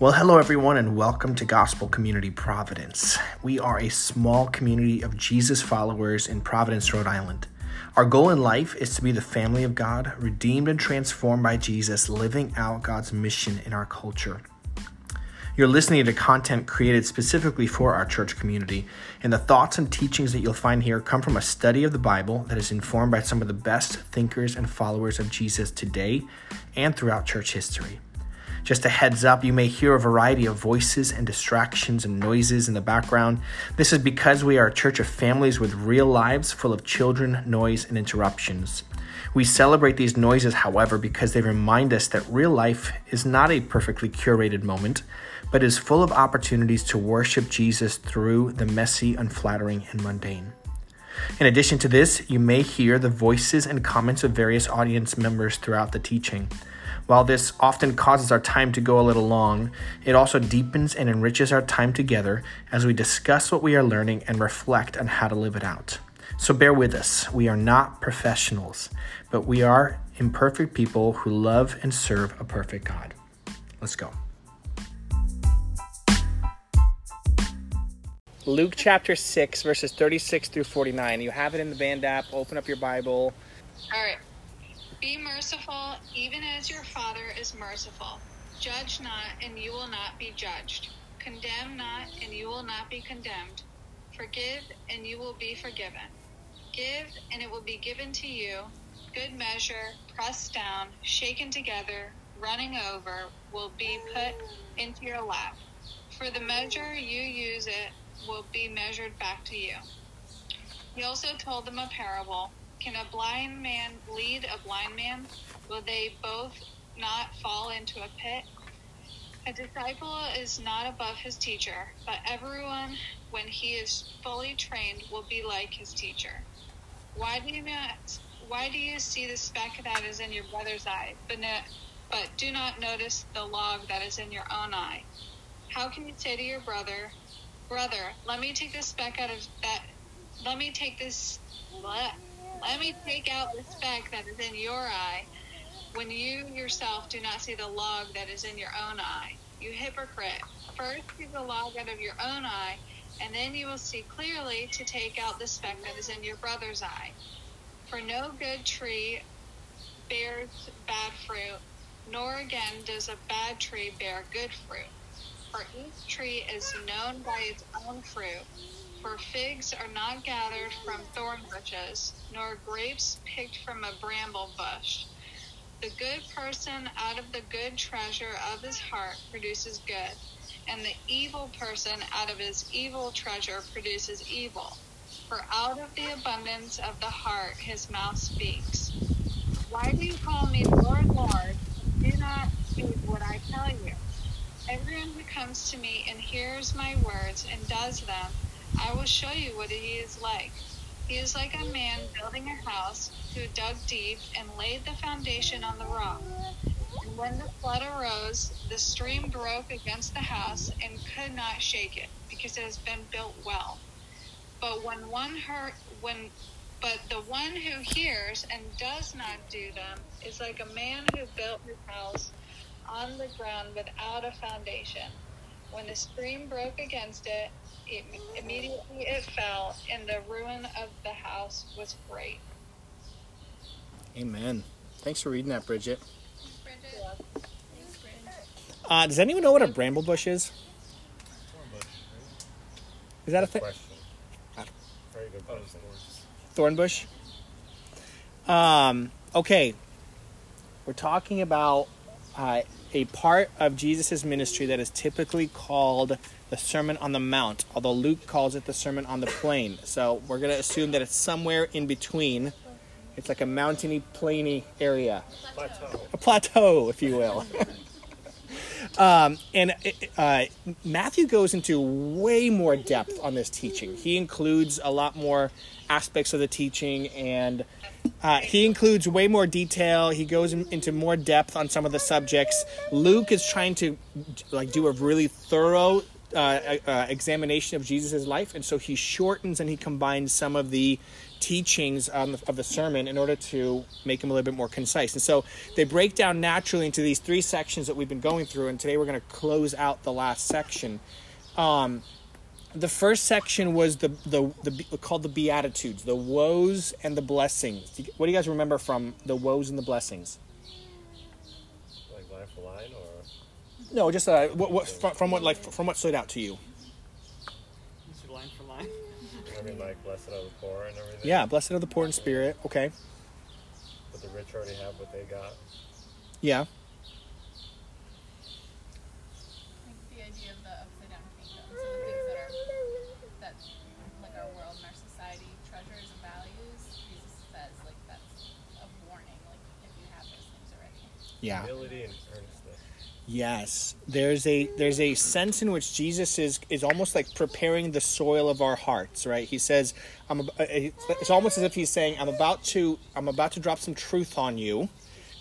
Well, hello everyone, and welcome to Gospel Community Providence. We are a small community of Jesus followers in Providence, Rhode Island. Our goal in life is to be the family of God, redeemed and transformed by Jesus, living out God's mission in our culture. You're listening to content created specifically for our church community, and the thoughts and teachings that you'll find here come from a study of the Bible that is informed by some of the best thinkers and followers of Jesus today and throughout church history. Just a heads up, you may hear a variety of voices and distractions and noises in the background. This is because we are a church of families with real lives full of children, noise, and interruptions. We celebrate these noises, however, because they remind us that real life is not a perfectly curated moment, but is full of opportunities to worship Jesus through the messy, unflattering, and mundane. In addition to this, you may hear the voices and comments of various audience members throughout the teaching. While this often causes our time to go a little long, it also deepens and enriches our time together as we discuss what we are learning and reflect on how to live it out. So bear with us. We are not professionals, but we are imperfect people who love and serve a perfect God. Let's go. Luke chapter 6, verses 36 through 49. You have it in the band app. Open up your Bible. All right. Be merciful, even as your Father is merciful. Judge not, and you will not be judged. Condemn not, and you will not be condemned. Forgive, and you will be forgiven. Give, and it will be given to you. Good measure, pressed down, shaken together, running over, will be put into your lap. For the measure you use it will be measured back to you. He also told them a parable. Can a blind man lead a blind man? Will they both not fall into a pit? A disciple is not above his teacher, but everyone, when he is fully trained, will be like his teacher. Why do you not? Why do you see the speck that is in your brother's eye, but, no, but do not notice the log that is in your own eye? How can you say to your brother, "Brother, let me take this speck out of that. Let me take this." Bleh, let me take out the speck that is in your eye when you yourself do not see the log that is in your own eye. You hypocrite. First see the log out of your own eye, and then you will see clearly to take out the speck that is in your brother's eye. For no good tree bears bad fruit, nor again does a bad tree bear good fruit. For each tree is known by its own fruit. For figs are not gathered from thorn bushes, nor grapes picked from a bramble bush. The good person out of the good treasure of his heart produces good, and the evil person out of his evil treasure produces evil. For out of the abundance of the heart his mouth speaks. Why do you call me Lord, Lord, and do not do what I tell you? Everyone who comes to me and hears my words and does them, I will show you what he is like. He is like a man building a house who dug deep and laid the foundation on the rock. And when the flood arose, the stream broke against the house and could not shake it, because it has been built well. But when one heard, when but the one who hears and does not do them is like a man who built his house on the ground without a foundation. When the stream broke against it, it immediately it fell, and the ruin of the house was great. Amen. Thanks for reading that, Bridget. Bridget. Uh, does anyone know what a bramble bush is? Is that a thing? Very good question. Thorn bush? Um, okay. We're talking about uh, a part of Jesus' ministry that is typically called the Sermon on the Mount, although Luke calls it the Sermon on the Plain. So we're going to assume that it's somewhere in between. It's like a mountainy, plainy area, Plateau. a plateau, if you will. um, and uh, Matthew goes into way more depth on this teaching. He includes a lot more aspects of the teaching and uh, he includes way more detail. He goes in, into more depth on some of the subjects. Luke is trying to like do a really thorough uh, uh, examination of Jesus' life, and so he shortens and he combines some of the teachings the, of the sermon in order to make him a little bit more concise. And so they break down naturally into these three sections that we've been going through. And today we're going to close out the last section. Um, the first section was the, the the called the beatitudes, the woes and the blessings. What do you guys remember from the woes and the blessings? Like line for line, or No, just uh, what, what from, from what like from what stood out to you. Is it line for line? I mean, like blessed are the poor and everything. Yeah, blessed are the poor in spirit. Okay. But the rich already have what they got. Yeah. Like the idea of the upside down kingdoms and the things that are that like our world and our society treasures and values. Jesus says like that's a warning. Like if you have those things already. Yeah. Humility and earnestness. Yes, there's a there's a sense in which Jesus is is almost like preparing the soil of our hearts, right? He says, "I'm." ab- uh, It's almost as if he's saying, "I'm about to I'm about to drop some truth on you,"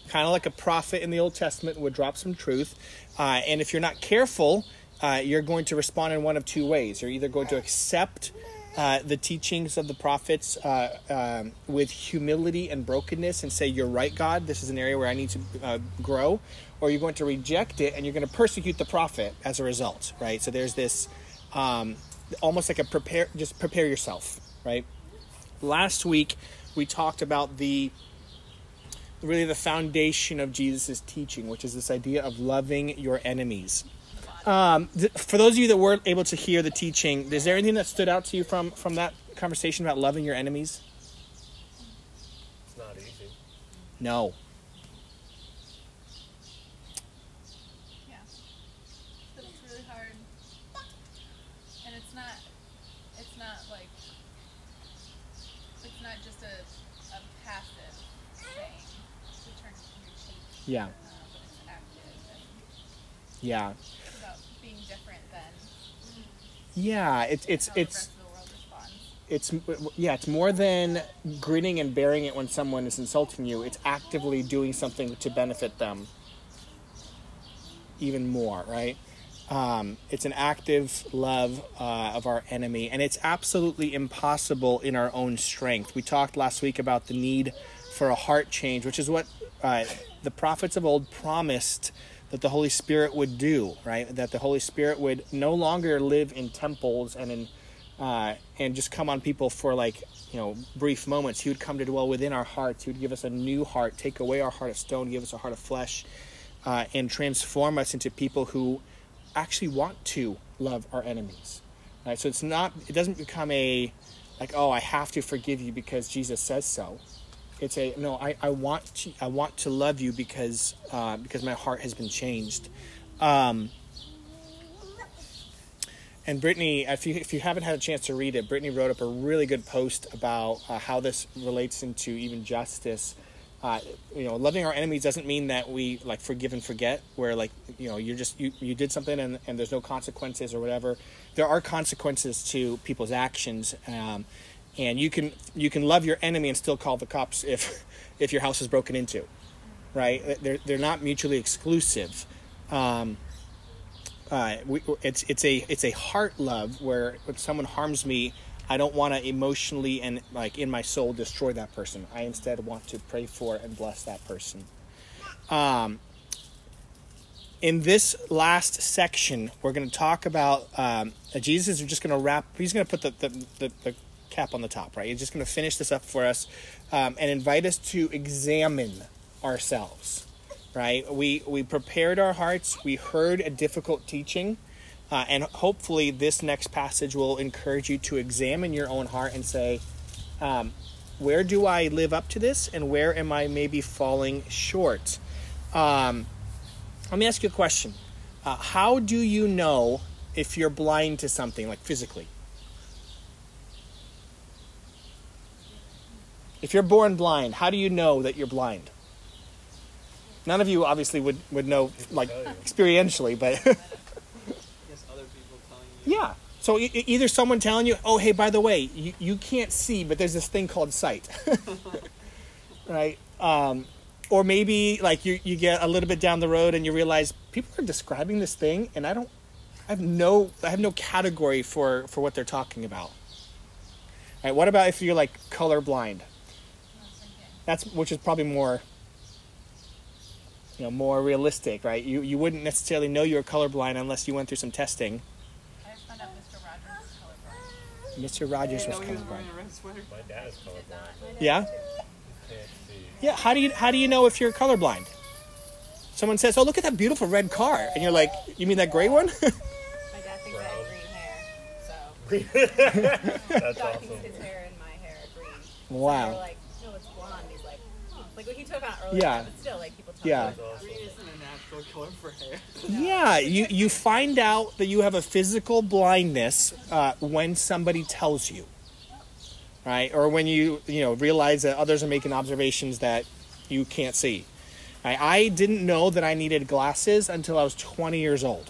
kind of like a prophet in the Old Testament would drop some truth, uh, and if you're not careful, uh, you're going to respond in one of two ways. You're either going to accept uh, the teachings of the prophets uh, um, with humility and brokenness and say, You're right, God, this is an area where I need to uh, grow, or you're going to reject it and you're going to persecute the prophet as a result, right? So there's this um, almost like a prepare, just prepare yourself, right? Last week, we talked about the really the foundation of Jesus' teaching, which is this idea of loving your enemies. Um, th- for those of you that weren't able to hear the teaching, is there anything that stood out to you from from that conversation about loving your enemies? It's not easy. No. Yeah. But it's really hard. And it's not it's not like it's not just a, a passive thing to turn your cheek. Yeah. Uh, but it's active and Yeah. it's about being different than Yeah. It's it's it's rest of the world responds. it's yeah. It's more than grinning and bearing it when someone is insulting you. It's actively doing something to benefit them. Even more, right? Um, it's an active love uh, of our enemy, and it's absolutely impossible in our own strength. We talked last week about the need for a heart change, which is what uh, the prophets of old promised that the Holy Spirit would do, right? That the Holy Spirit would no longer live in temples and in uh, and just come on people for like you know brief moments. He would come to dwell within our hearts. He would give us a new heart, take away our heart of stone, give us a heart of flesh, uh, and transform us into people who actually want to love our enemies. Right? So it's not. It doesn't become a like oh I have to forgive you because Jesus says so. It's a no. I, I want to I want to love you because uh, because my heart has been changed. Um, and Brittany, if you if you haven't had a chance to read it, Brittany wrote up a really good post about uh, how this relates into even justice. Uh, you know, loving our enemies doesn't mean that we like forgive and forget. Where like you know you're just you, you did something and, and there's no consequences or whatever. There are consequences to people's actions, um, and you can you can love your enemy and still call the cops if if your house is broken into, right? They're they're not mutually exclusive. Um, uh, we, it's it's a it's a heart love where when someone harms me, I don't want to emotionally and like in my soul destroy that person. I instead want to pray for and bless that person. Um, in this last section, we're going to talk about um, Jesus is just going to wrap. He's going to put the, the, the cap on the top, right? He's just going to finish this up for us um, and invite us to examine ourselves right? We we prepared our hearts. We heard a difficult teaching, uh, and hopefully, this next passage will encourage you to examine your own heart and say, um, "Where do I live up to this, and where am I maybe falling short?" Um, let me ask you a question: uh, How do you know if you're blind to something, like physically? If you're born blind, how do you know that you're blind? None of you obviously would, would know like experientially, but Yes, other people telling you. yeah. So e- either someone telling you, "Oh, hey, by the way, you, you can't see, but there's this thing called sight," right? Um, or maybe like you you get a little bit down the road and you realize people are describing this thing, and I don't, I have no, I have no category for for what they're talking about. Right? What about if you're like colorblind? I was thinking, That's which is probably more you know more realistic, right? You you wouldn't necessarily know you're colorblind unless you went through some testing. I just found out Mr. Rogers is colorblind. Mr. Rogers was know he was colorblind. wearing a red sweater. My dad is colorblind. Yeah, yeah. How do you how do you know if you're colorblind? Someone says, "Oh, look at that beautiful red car," and you're like, "You mean that gray one?" My dad thinks I have green hair, so That's Doc awesome. his hair and my hair are green. So we're wow. like, no, it's blonde. He's like, oh. Like what he took out earlier. Yeah. But still, like people tell Yeah. me. That's. Green isn't a natural color for hair. Yeah, you you find out that you have a physical blindness uh, when somebody tells you, right? Or when you you know realize that others are making observations that you can't see. Right? I didn't know that I needed glasses until I was 20 years old.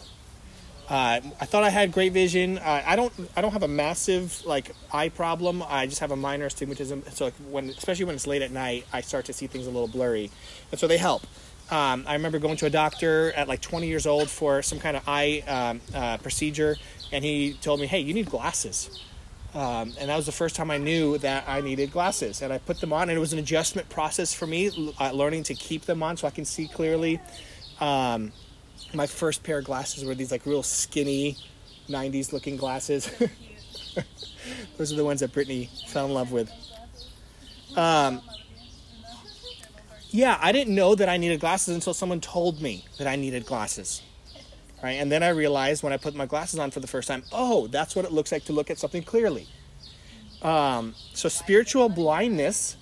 Uh, I thought I had great vision. I don't. I don't have a massive like eye problem. I just have a minor astigmatism. So like, when, especially when it's late at night, I start to see things a little blurry, and so they help. Um, I remember going to a doctor at like 20 years old for some kind of eye um, uh, procedure, and he told me, "Hey, you need glasses." Um, and that was the first time I knew that I needed glasses, and I put them on, and it was an adjustment process for me, uh, learning to keep them on so I can see clearly. Um, my first pair of glasses were these like real skinny, '90s looking glasses. Those are the ones that Brittany fell in love with. Um, yeah, I didn't know that I needed glasses until someone told me that I needed glasses. Right? And then I realized when I put my glasses on for the first time, oh, that's what it looks like to look at something clearly. Um, so spiritual blindness,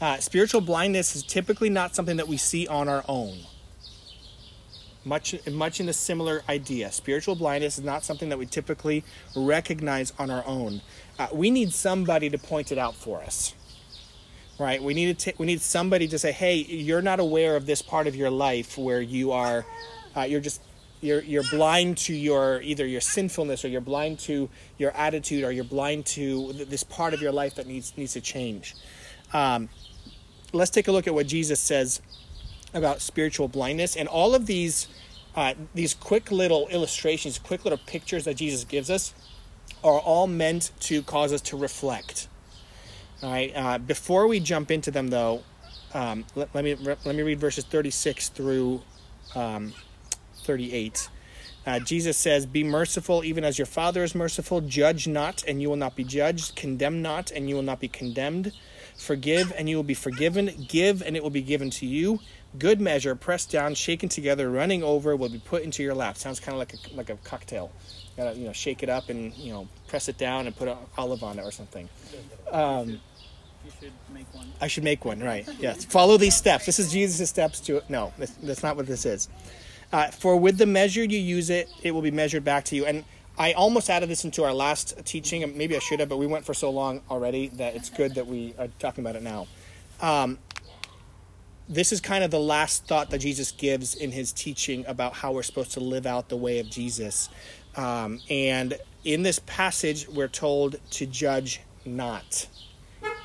uh, spiritual blindness is typically not something that we see on our own. Much, much in a similar idea. Spiritual blindness is not something that we typically recognize on our own. Uh, we need somebody to point it out for us right we need to ta- we need somebody to say hey you're not aware of this part of your life where you are uh, you're just you're you're blind to your either your sinfulness or you're blind to your attitude or you're blind to th- this part of your life that needs needs to change um, let's take a look at what jesus says about spiritual blindness and all of these uh, these quick little illustrations quick little pictures that jesus gives us are all meant to cause us to reflect all right. Uh, before we jump into them, though, um, let, let me let me read verses 36 through um, 38. Uh, Jesus says, "Be merciful, even as your Father is merciful. Judge not, and you will not be judged. Condemn not, and you will not be condemned. Forgive, and you will be forgiven. Give, and it will be given to you. Good measure, pressed down, shaken together, running over, will be put into your lap." Sounds kind of like a like a cocktail. Gotta you know shake it up and you know press it down and put an olive on it or something. Um, You should make one. I should make one, right? Yes. Follow these steps. This is Jesus' steps to it. no. That's, that's not what this is. Uh, For with the measure you use it, it will be measured back to you. And I almost added this into our last teaching. Maybe I should have, but we went for so long already that it's good that we are talking about it now. Um, this is kind of the last thought that Jesus gives in his teaching about how we're supposed to live out the way of Jesus. Um, and in this passage, we're told to judge not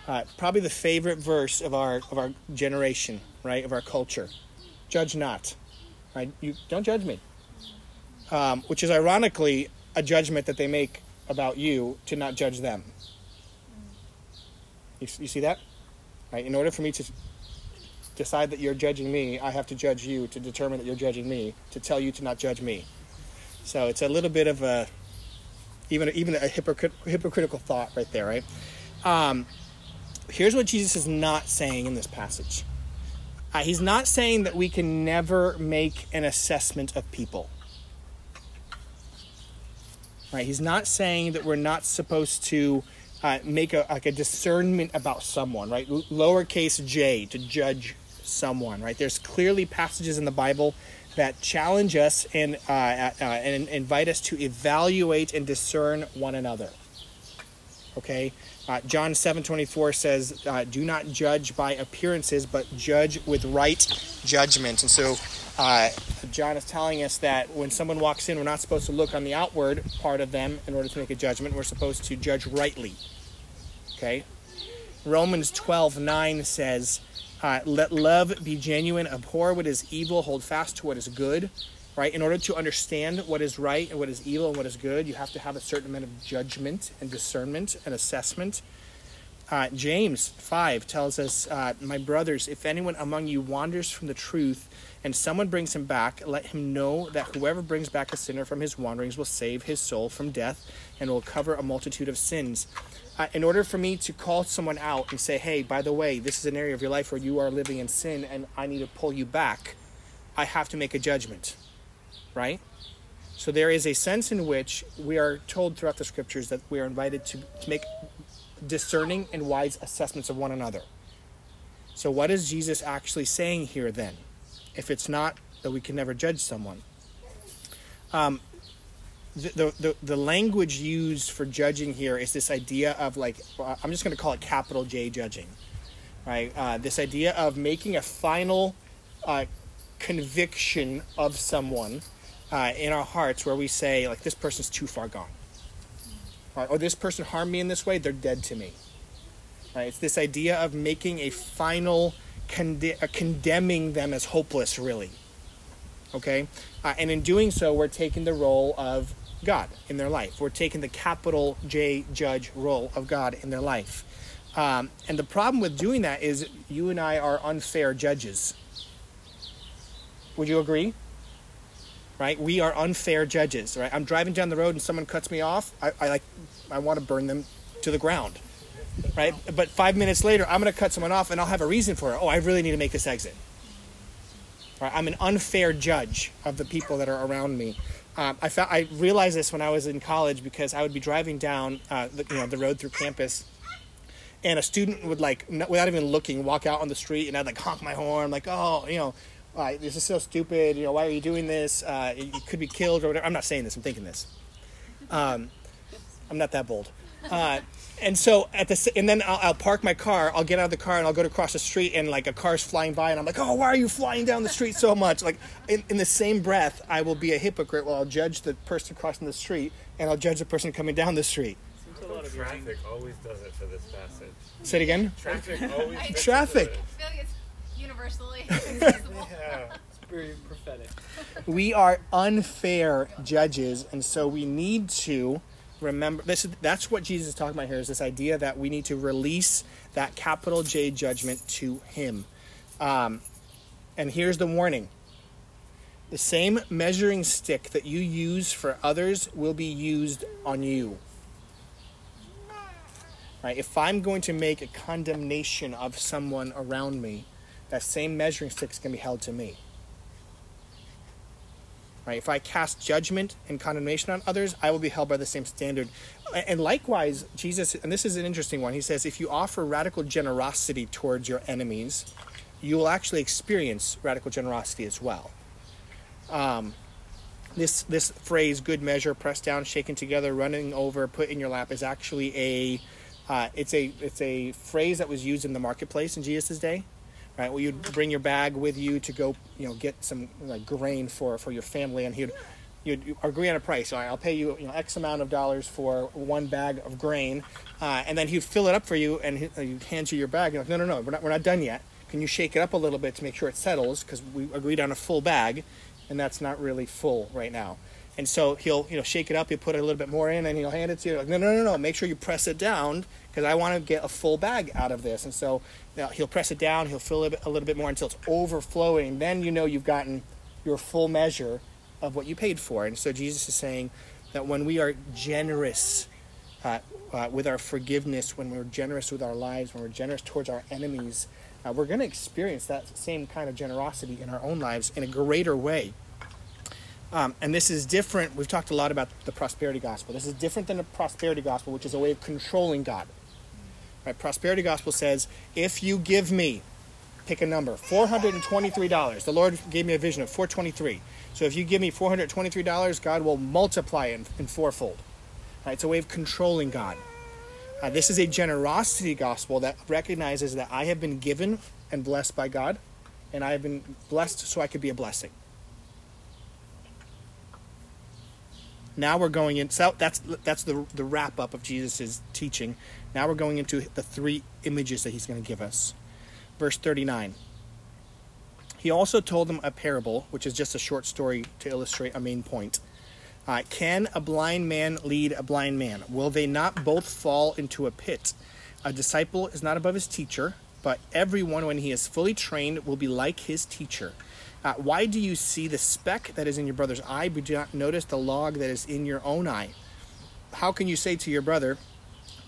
uh, probably the favorite verse of our of our generation, right? Of our culture. Judge not, right? You don't judge me. Um, which is ironically a judgment that they make about you to not judge them. You, you see that, right? In order for me to decide that you're judging me, I have to judge you to determine that you're judging me to tell you to not judge me. So it's a little bit of a even even a hypocrit- hypocritical thought right there, right? Um, here's what Jesus is not saying in this passage. Uh, he's not saying that we can never make an assessment of people. Right? He's not saying that we're not supposed to uh, make a like a discernment about someone. Right? L- lowercase j to judge someone. Right? There's clearly passages in the Bible that challenge us and uh, uh, and invite us to evaluate and discern one another. Okay, uh, John 7:24 says, uh, "Do not judge by appearances, but judge with right judgment." And so, uh, John is telling us that when someone walks in, we're not supposed to look on the outward part of them in order to make a judgment. We're supposed to judge rightly. Okay, Romans 12:9 says, uh, "Let love be genuine, abhor what is evil, hold fast to what is good." Right? In order to understand what is right and what is evil and what is good, you have to have a certain amount of judgment and discernment and assessment. Uh, James 5 tells us, uh, My brothers, if anyone among you wanders from the truth and someone brings him back, let him know that whoever brings back a sinner from his wanderings will save his soul from death and will cover a multitude of sins. Uh, in order for me to call someone out and say, hey, by the way, this is an area of your life where you are living in sin and I need to pull you back, I have to make a judgment, right? So there is a sense in which we are told throughout the scriptures that we are invited to, to make discerning and wise assessments of one another. So, what is Jesus actually saying here then? If it's not that we can never judge someone, um, the, the, the, language used for judging here is this idea of like, uh, I'm just going to call it capital J judging, right? Uh, this idea of making a final uh, conviction of someone uh, in our hearts where we say, like, this person's too far gone. Right? Or this person harmed me in this way, they're dead to me. Right? It's this idea of making a final conde- uh, condemning them as hopeless, really. Okay? Uh, and in doing so, we're taking the role of God in their life. We're taking the capital J judge role of God in their life. Um, and the problem with doing that is you and I are unfair judges. Would you agree? Right? We are unfair judges. Right? I'm driving down the road and someone cuts me off. I, I like, I want to burn them to the ground. Right? But five minutes later, I'm going to cut someone off and I'll have a reason for it. Oh, I really need to make this exit. Right? I'm an unfair judge of the people that are around me. Um, I found I realized this when I was in college because I would be driving down uh, the, you know the road through campus, and a student would like n- without even looking walk out on the street, and I'd like honk my horn like oh you know uh, this is so stupid you know why are you doing this uh, you could be killed or whatever. I'm not saying this. I'm thinking this. Um, I'm not that bold. Uh, and so at the and then I'll, I'll, park my car. I'll get out of the car and I'll go to cross the street, and like a car's flying by, and I'm like, oh, why are you flying down the street so much? Like in, in the same breath, I will be a hypocrite. Well, I'll judge the person crossing the street, and I'll judge the person coming down the street. Traffic always does it for this passage. Say it again. Traffic always. I- Traffic. it. I feel like it's universally accessible. Yeah. It's very prophetic. we are unfair judges, and so we need to remember this. Is, that's what Jesus is talking about here. Is this idea that we need to release that capital J judgment to Him. Um, and here's the warning: the same measuring stick that you use for others will be used on you. Right? If I'm going to make a condemnation of someone around me, that same measuring stick is going to be held to me. Right? If I cast judgment and condemnation on others, I will be held by the same standard. And likewise, Jesus, and this is an interesting one, he says, if you offer radical generosity towards your enemies, you will actually experience radical generosity as well. Um, this this phrase, "good measure, pressed down, shaken together, running over, put in your lap," is actually a uh, it's a it's a phrase that was used in the marketplace in Jesus' day right? Well, you'd bring your bag with you to go, you know, get some like grain for for your family, and he'd you'd agree on a price. All right, I'll pay you, you know, X amount of dollars for one bag of grain, uh, and then he'd fill it up for you, and he, he'd hand you your bag. You're like, no, no, no, we're not we're not done yet. Can you shake it up a little bit to make sure it settles? Because we agreed on a full bag, and that's not really full right now. And so he'll, you know, shake it up. He'll put a little bit more in, and he'll hand it to you. Like, no, no, no, no. Make sure you press it down because I want to get a full bag out of this. And so now he'll press it down. He'll fill it a little bit more until it's overflowing. Then you know you've gotten your full measure of what you paid for. And so Jesus is saying that when we are generous uh, uh, with our forgiveness, when we're generous with our lives, when we're generous towards our enemies, uh, we're going to experience that same kind of generosity in our own lives in a greater way. Um, and this is different. We've talked a lot about the prosperity gospel. This is different than the prosperity gospel, which is a way of controlling God. Right? Prosperity gospel says, if you give me, pick a number, $423. The Lord gave me a vision of 423. So if you give me $423, God will multiply in, in fourfold. Right? It's a way of controlling God. Uh, this is a generosity gospel that recognizes that I have been given and blessed by God, and I have been blessed so I could be a blessing. Now we're going in. So that's that's the the wrap up of Jesus' teaching. Now we're going into the three images that he's going to give us. Verse thirty nine. He also told them a parable, which is just a short story to illustrate a main point. Uh, can a blind man lead a blind man? Will they not both fall into a pit? a disciple is not above his teacher, but everyone, when he is fully trained, will be like his teacher. Uh, why do you see the speck that is in your brother's eye, but do not notice the log that is in your own eye? How can you say to your brother,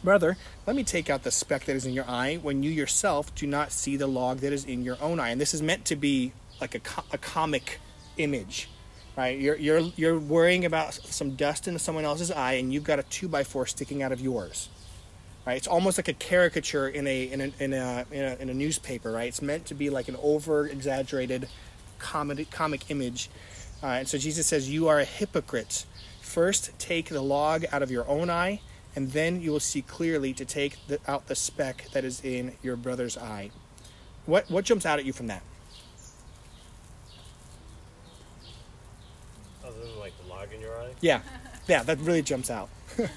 Brother, let me take out the speck that is in your eye when you yourself do not see the log that is in your own eye? And this is meant to be like a, co- a comic image, right? You're, you're, you're worrying about some dust in someone else's eye, and you've got a two by four sticking out of yours. Right? It's almost like a caricature in a in a, in a, in a, in a newspaper, right? It's meant to be like an over exaggerated comic, comic image. Uh, and so Jesus says, You are a hypocrite. First, take the log out of your own eye, and then you will see clearly to take the, out the speck that is in your brother's eye. What, what jumps out at you from that? Other than like the log in your eye. Yeah, yeah, that really jumps out.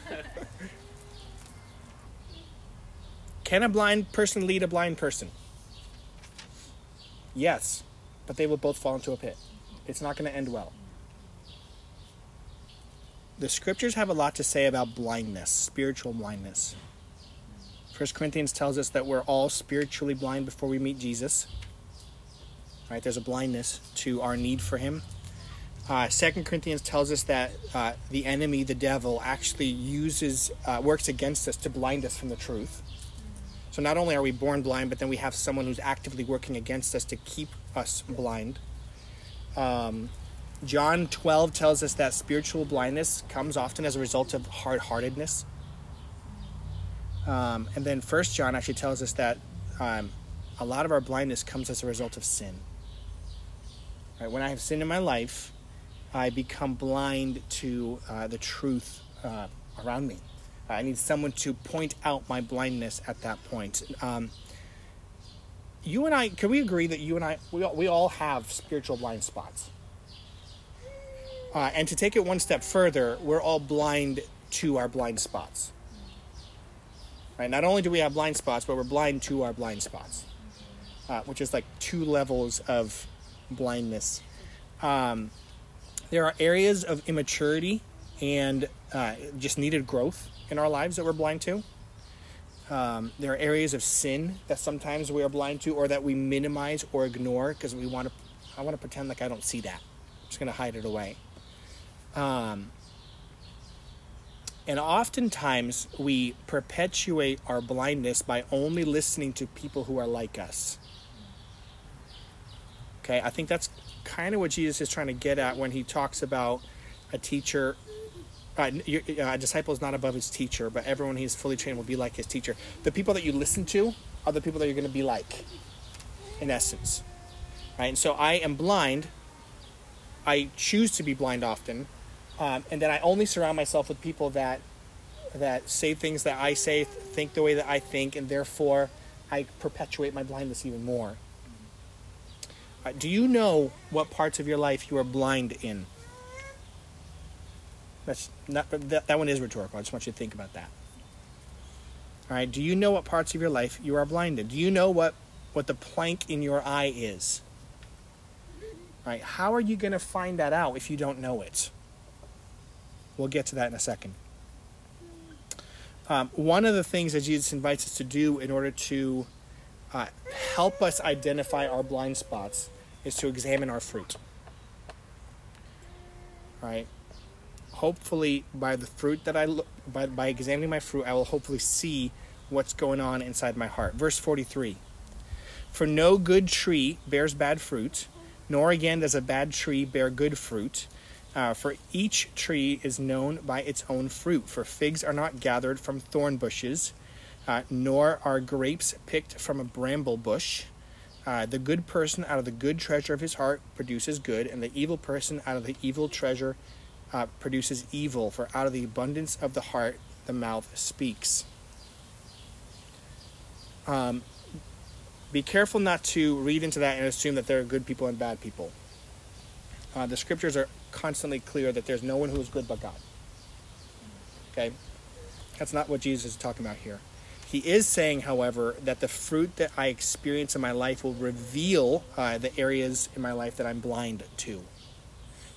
Can a blind person lead a blind person? Yes, but they will both fall into a pit. It's not going to end well. The scriptures have a lot to say about blindness, spiritual blindness. 1 Corinthians tells us that we're all spiritually blind before we meet Jesus. Right? There's a blindness to our need for him. Uh, Second Corinthians tells us that uh, the enemy, the devil, actually uses uh, works against us to blind us from the truth. So not only are we born blind, but then we have someone who's actively working against us to keep us blind. Um, John 12 tells us that spiritual blindness comes often as a result of hard-heartedness. Um, and then First John actually tells us that um, a lot of our blindness comes as a result of sin. Right? When I have sin in my life, I become blind to uh, the truth uh, around me. I need someone to point out my blindness at that point. Um, you and I, can we agree that you and I, we all, we all have spiritual blind spots? Uh, and to take it one step further, we're all blind to our blind spots. Right? Not only do we have blind spots, but we're blind to our blind spots, uh, which is like two levels of blindness. Um, there are areas of immaturity and uh, just needed growth in our lives that we're blind to. Um, there are areas of sin that sometimes we are blind to, or that we minimize or ignore because we want to. I want to pretend like I don't see that. I'm just going to hide it away. Um, and oftentimes we perpetuate our blindness by only listening to people who are like us. Okay, I think that's kind of what Jesus is trying to get at when he talks about a teacher. Uh, a disciple is not above his teacher, but everyone he is fully trained will be like his teacher. The people that you listen to are the people that you're going to be like, in essence. Right? And so I am blind. I choose to be blind often, um, and then I only surround myself with people that that say things that I say, think the way that I think, and therefore I perpetuate my blindness even more. Uh, do you know what parts of your life you are blind in? That's not that, that one is rhetorical. I just want you to think about that. All right. Do you know what parts of your life you are blinded? Do you know what what the plank in your eye is? All right. How are you going to find that out if you don't know it? We'll get to that in a second. Um, one of the things that Jesus invites us to do in order to uh, help us identify our blind spots is to examine our fruit. Right? Hopefully, by the fruit that I look, by, by examining my fruit, I will hopefully see what's going on inside my heart. Verse 43 For no good tree bears bad fruit, nor again does a bad tree bear good fruit. Uh, for each tree is known by its own fruit. For figs are not gathered from thorn bushes, uh, nor are grapes picked from a bramble bush. Uh, the good person out of the good treasure of his heart produces good, and the evil person out of the evil treasure uh, produces evil. For out of the abundance of the heart, the mouth speaks. Um, be careful not to read into that and assume that there are good people and bad people. Uh, the scriptures are constantly clear that there's no one who is good but God. Okay? That's not what Jesus is talking about here. He is saying, however, that the fruit that I experience in my life will reveal uh, the areas in my life that I'm blind to.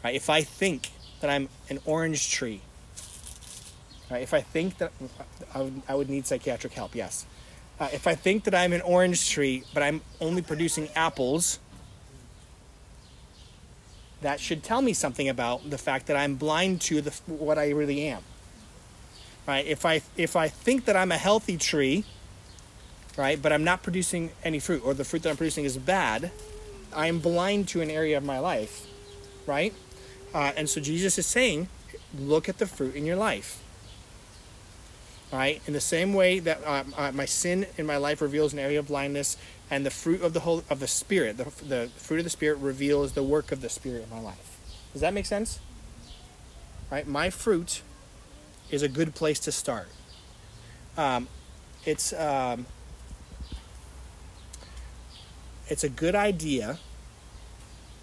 Right? If I think that I'm an orange tree, right? if I think that I would, I would need psychiatric help, yes. Uh, if I think that I'm an orange tree, but I'm only producing apples, that should tell me something about the fact that I'm blind to the, what I really am. Right? If I if I think that I'm a healthy tree, right, but I'm not producing any fruit, or the fruit that I'm producing is bad, I am blind to an area of my life, right? Uh, and so Jesus is saying, look at the fruit in your life. Right? In the same way that uh, uh, my sin in my life reveals an area of blindness, and the fruit of the whole of the Spirit, the, the fruit of the Spirit reveals the work of the Spirit in my life. Does that make sense? Right? My fruit is a good place to start. Um, it's um, it's a good idea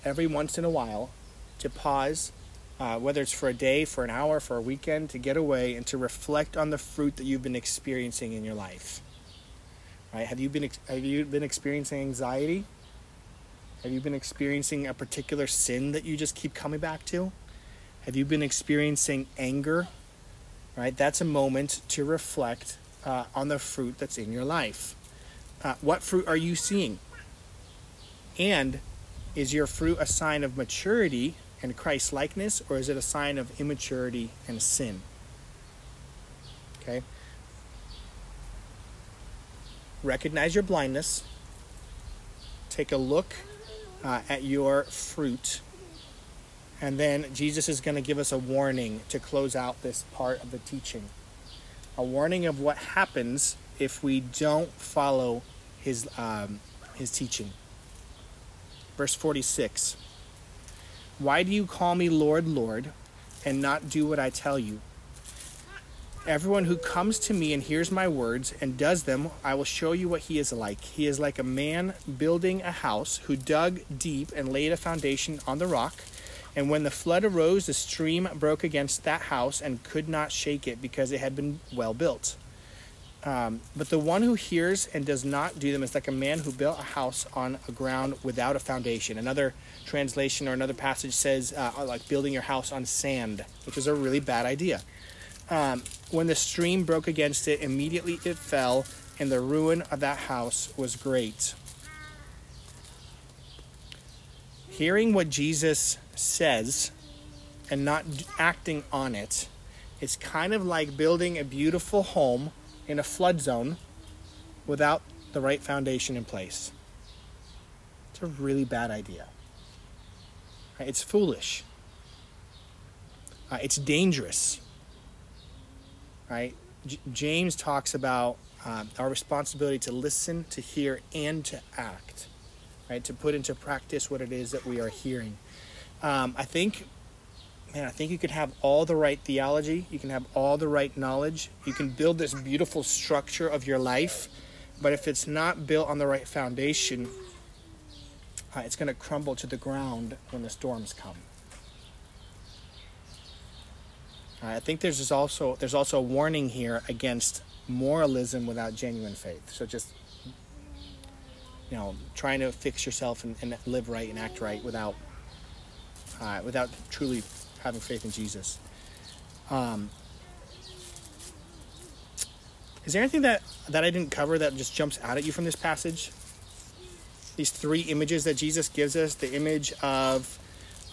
every once in a while to pause, uh, whether it's for a day, for an hour, for a weekend, to get away and to reflect on the fruit that you've been experiencing in your life. Right? Have you been have you been experiencing anxiety? Have you been experiencing a particular sin that you just keep coming back to? Have you been experiencing anger? Right? That's a moment to reflect uh, on the fruit that's in your life. Uh, what fruit are you seeing? And is your fruit a sign of maturity and Christ likeness, or is it a sign of immaturity and sin? Okay. Recognize your blindness. Take a look uh, at your fruit. And then Jesus is going to give us a warning to close out this part of the teaching. A warning of what happens if we don't follow his, um, his teaching. Verse 46 Why do you call me Lord, Lord, and not do what I tell you? Everyone who comes to me and hears my words and does them, I will show you what he is like. He is like a man building a house who dug deep and laid a foundation on the rock. And when the flood arose, the stream broke against that house and could not shake it because it had been well built. Um, but the one who hears and does not do them is like a man who built a house on a ground without a foundation. Another translation or another passage says, uh, like building your house on sand, which is a really bad idea. Um, when the stream broke against it, immediately it fell, and the ruin of that house was great. Hearing what Jesus says and not acting on it is kind of like building a beautiful home in a flood zone without the right foundation in place. It's a really bad idea. It's foolish. Uh, it's dangerous. Right? J- James talks about um, our responsibility to listen, to hear, and to act. Right? To put into practice what it is that we are hearing. Um, I think man, I think you can have all the right theology, you can have all the right knowledge, you can build this beautiful structure of your life, but if it's not built on the right foundation, uh, it's going to crumble to the ground when the storms come. Uh, I think there's also there's also a warning here against moralism without genuine faith. So just you know, trying to fix yourself and, and live right and act right without uh, without truly having faith in Jesus. Um, is there anything that, that I didn't cover that just jumps out at you from this passage? These three images that Jesus gives us the image of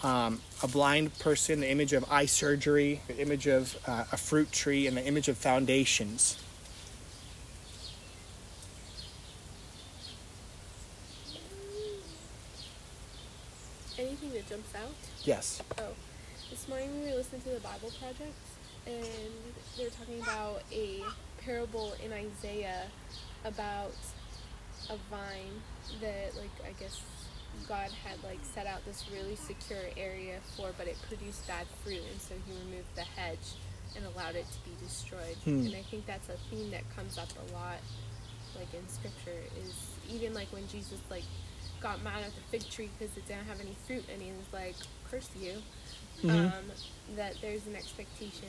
um, a blind person, the image of eye surgery, the image of uh, a fruit tree, and the image of foundations. Anything that jumps out? Yes. Oh, this morning we were listening to the Bible Project, and they were talking about a parable in Isaiah about a vine that, like, I guess God had like set out this really secure area for, but it produced bad fruit, and so He removed the hedge and allowed it to be destroyed. Hmm. And I think that's a theme that comes up a lot, like in Scripture, is even like when Jesus like got mad at the fig tree because it didn't have any fruit, and He was like, "Curse you." Mhm. um, that there's an expectation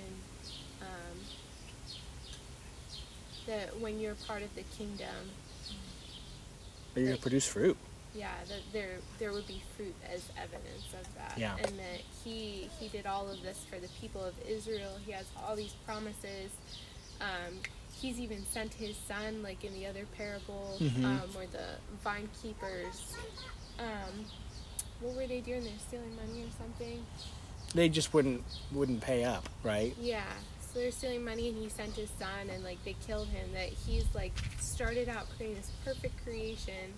um, that when you're part of the kingdom, But you're going to produce fruit. yeah, that there there would be fruit as evidence of that, Yeah. and that he he did all of this for the people of Israel. He has all these promises, um, he's even sent his son, like in the other parable, Mhm. um, where the vine keepers, um, what were they doing? They're stealing money or something. They just wouldn't wouldn't pay up, right? Yeah. So they're stealing money, and he sent his son, and like they killed him. That he's like started out creating this perfect creation,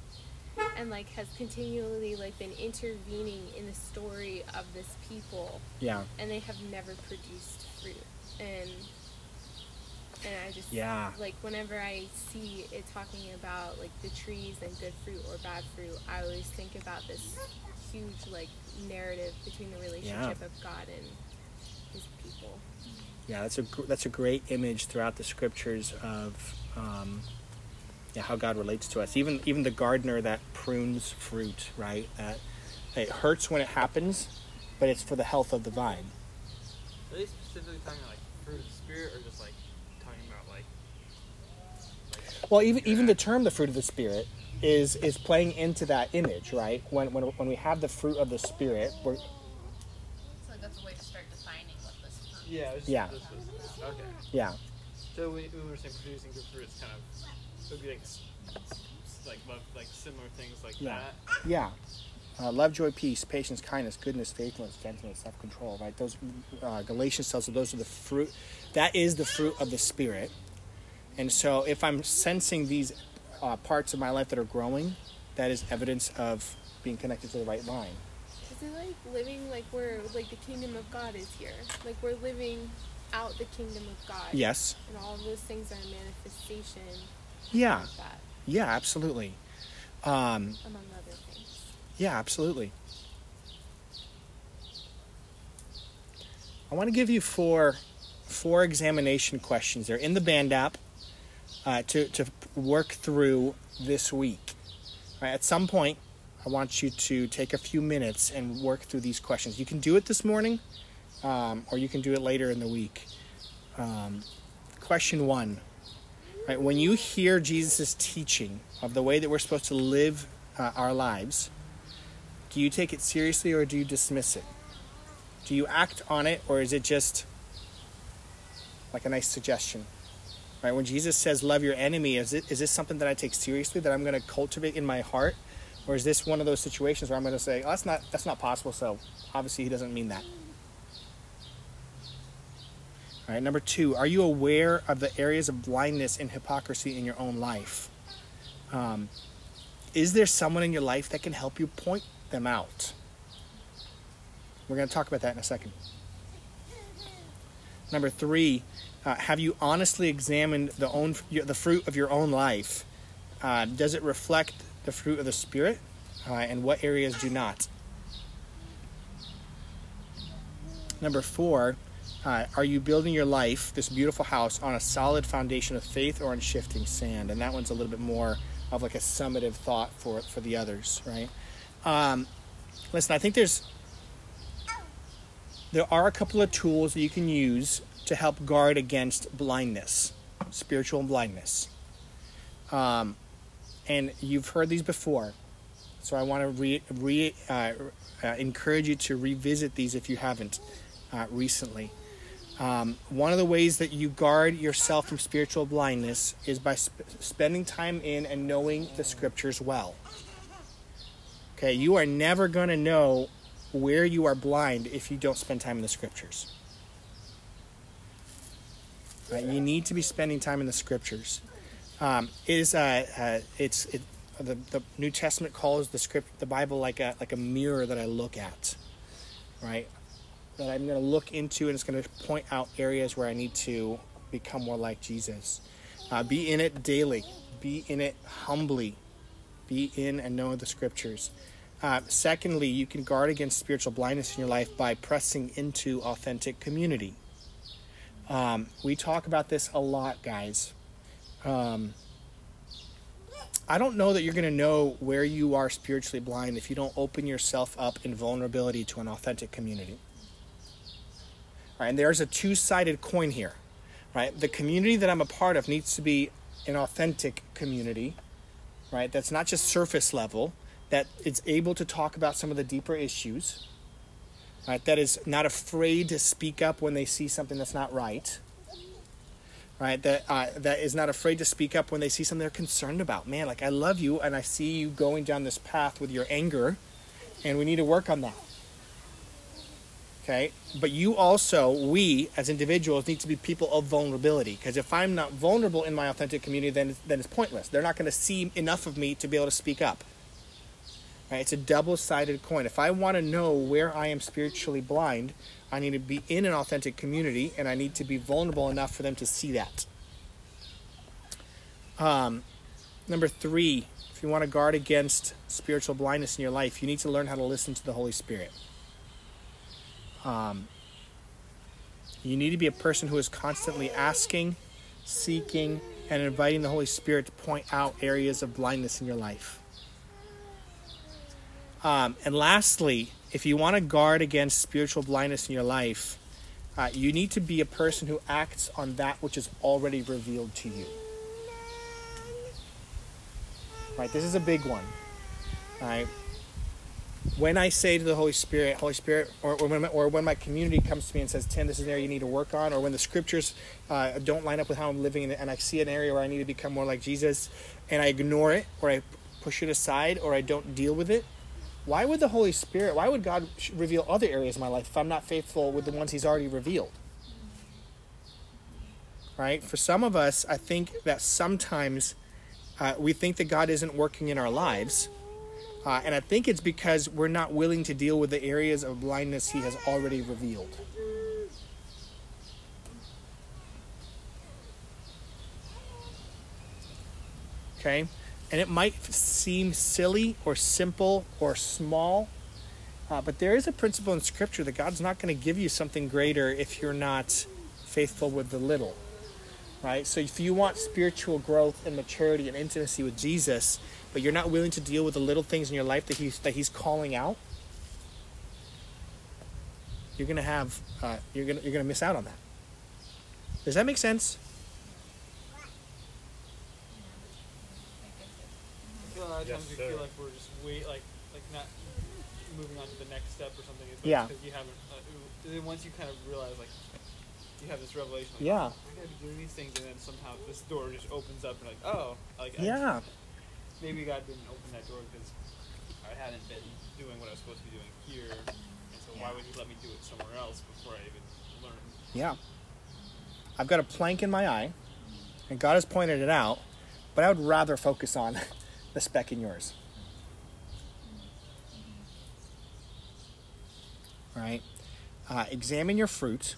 and like has continually like been intervening in the story of this people, Yeah. and they have never produced fruit. And and I just Yeah. like whenever I see it talking about like the trees and good fruit or bad fruit, I always think about this huge like narrative between the relationship of God and His people. Yeah, that's a that's a great image throughout the scriptures of um, yeah how God relates to us. Even even the gardener that prunes fruit, right? That it hurts when it happens, but it's for the health of the vine. Are they specifically talking about like fruit of the spirit, or just like talking about like? like Well, even even the term "the fruit of the spirit" is is playing into that image, right? When when when we have the fruit of the spirit, we're So that's a way to start defining what this fruit yeah, it just, Yeah. This was, okay. yeah So when, when we were saying producing good fruit, it's kind of it would be like s- s- like love, like similar things like Yeah. that. yeah. Uh, love, joy, peace, patience, kindness, goodness, faithfulness, gentleness, self-control. Right? Those uh, Galatians tells us those are the fruit. That is the fruit of the spirit. And so, if I'm sensing these uh, parts of my life that are growing, that is evidence of being connected to the right line. Is it like living like we're like the kingdom of God is here? Like we're living out the kingdom of God. Yes. And all of those things are a manifestation Yeah. of that, Yeah. Absolutely. Um, among other things. Yeah, absolutely. I want to give you four four examination questions. They're in the band app uh, to to work through this week. Right, at some point, I want you to take a few minutes and work through these questions. You can do it this morning, um, or you can do it later in the week. Um, question one. Right, when you hear Jesus' teaching of the way that we're supposed to live uh, our lives, do you take it seriously or do you dismiss it? Do you act on it or is it just like a nice suggestion? Right? When Jesus says love your enemy, is it is this something that I take seriously that I'm going to cultivate in my heart? Or is this one of those situations where I'm going to say, oh, that's not that's not possible, so obviously he doesn't mean that. All right, number 2, are you aware of the areas of blindness and hypocrisy in your own life? Um, is there someone in your life that can help you point them out? We're going to talk about that in a second. Number three, uh, have you honestly examined the own the fruit of your own life? Uh, does it reflect the fruit of the spirit, uh, and what areas do not? Number four, uh, are you building your life, this beautiful house, on a solid foundation of faith or on shifting sand? And that one's a little bit more of like a summative thought for for the others, right? Um, listen, I think there's there are a couple of tools that you can use to help guard against blindness, spiritual blindness. Um, and you've heard these before, so I want to re, re uh, uh, encourage you to revisit these if you haven't uh, recently. Um, one of the ways that you guard yourself from spiritual blindness is by sp- spending time in and knowing the scriptures well. Okay, you are never going to know where you are blind if you don't spend time in the scriptures. You need to be spending time in the scriptures. Um, it is uh, uh, it's it, the the New Testament calls the script the Bible like a like a mirror that I look at, right? That I'm going to look into and it's going to point out areas where I need to become more like Jesus. Uh, be in it daily. Be in it humbly. Be in and know the scriptures. Uh, secondly, you can guard against spiritual blindness in your life by pressing into authentic community. Um, we talk about this a lot, guys. Um, I don't know that you're going to know where you are spiritually blind if you don't open yourself up in vulnerability to an authentic community. All right, and there's a two sided coin here. Right? The community that I'm a part of needs to be an authentic community, right? That's not just surface level, that it's able to talk about some of the deeper issues, right? That is not afraid to speak up when they see something that's not right. right? That uh, that is not afraid to speak up when they see something they're concerned about. Man, like I love you, and I see you going down this path with your anger, and we need to work on that. Okay, but you also, we as individuals, need to be people of vulnerability. Because if I'm not vulnerable in my authentic community, then then it's pointless. They're not going to see enough of me to be able to speak up. Right? It's a double-sided coin. If I want to know where I am spiritually blind, I need to be in an authentic community, and I need to be vulnerable enough for them to see that. Um, number three, if you want to guard against spiritual blindness in your life, you need to learn how to listen to the Holy Spirit. Um, you need to be a person who is constantly asking, seeking, and inviting the Holy Spirit to point out areas of blindness in your life. Um, and lastly, if you want to guard against spiritual blindness in your life, uh, you need to be a person who acts on that which is already revealed to you. Right? This is a big one. Right? When I say to the Holy Spirit, Holy Spirit, or, or, when, my, or when my community comes to me and says, Tim, this is an area you need to work on, or when the scriptures uh, don't line up with how I'm living and I see an area where I need to become more like Jesus, and I ignore it, or I push it aside, or I don't deal with it, why would the Holy Spirit, why would God reveal other areas of my life if I'm not faithful with the ones He's already revealed? Right? For some of us, I think that sometimes uh, we think that God isn't working in our lives. Uh, and I think it's because we're not willing to deal with the areas of blindness He has already revealed. Okay? And it might seem silly or simple or small, uh, but there is a principle in Scripture that God's not going to give you something greater if you're not faithful with the little. Right? So if you want spiritual growth and maturity and intimacy with Jesus, but you're not willing to deal with the little things in your life that He's, that he's calling out, you're gonna have uh, you're gonna you're gonna miss out on that. Does that make sense? I feel a lot of Yes, times we sir. feel like we're just wait, like like not moving on to the next step or something. But Yeah. Because you haven't. Uh, ooh, then once you kind of realize like you have this revelation. Like, Yeah. I gotta be doing these things, and then somehow this door just opens up, and like, oh, like I- Yeah. maybe God didn't open that door because I hadn't been doing what I was supposed to be doing here, and so why would He let me do it somewhere else before I even learned? Yeah. I've got a plank in my eye, and God has pointed it out, but I would rather focus on the speck in yours. All right. Uh, examine your fruit.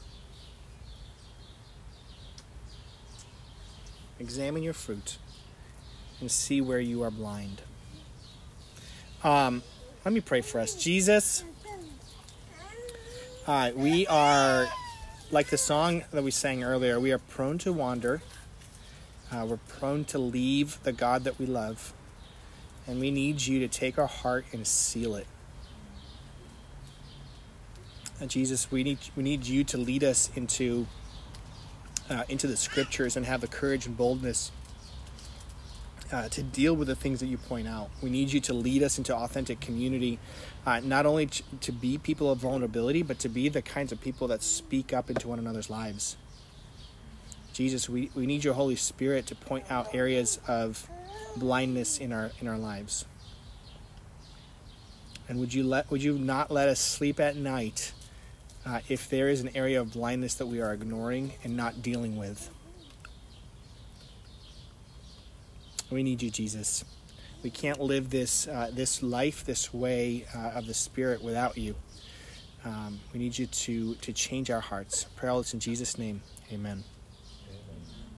Examine your fruit and see where you are blind. Um, let me pray for us. Jesus, uh, we are like the song that we sang earlier, we are prone to wander. Uh, we're prone to leave the God that we love. And we need you to take our heart and seal it. And Jesus, we need we need you to lead us into uh, into the scriptures and have the courage and boldness uh, to deal with the things that you point out. We need you to lead us into authentic community, uh, not only to, to be people of vulnerability, but to be the kinds of people that speak up into one another's lives. Jesus, we, we need your Holy Spirit to point out areas of blindness in our in our lives. And would you let would you not let us sleep at night uh, if there is an area of blindness that we are ignoring and not dealing with? We need you, Jesus. We can't live this uh, this life this way uh, of the Spirit without you. Um, we need you to to change our hearts. Pray all this in Jesus' name. Amen.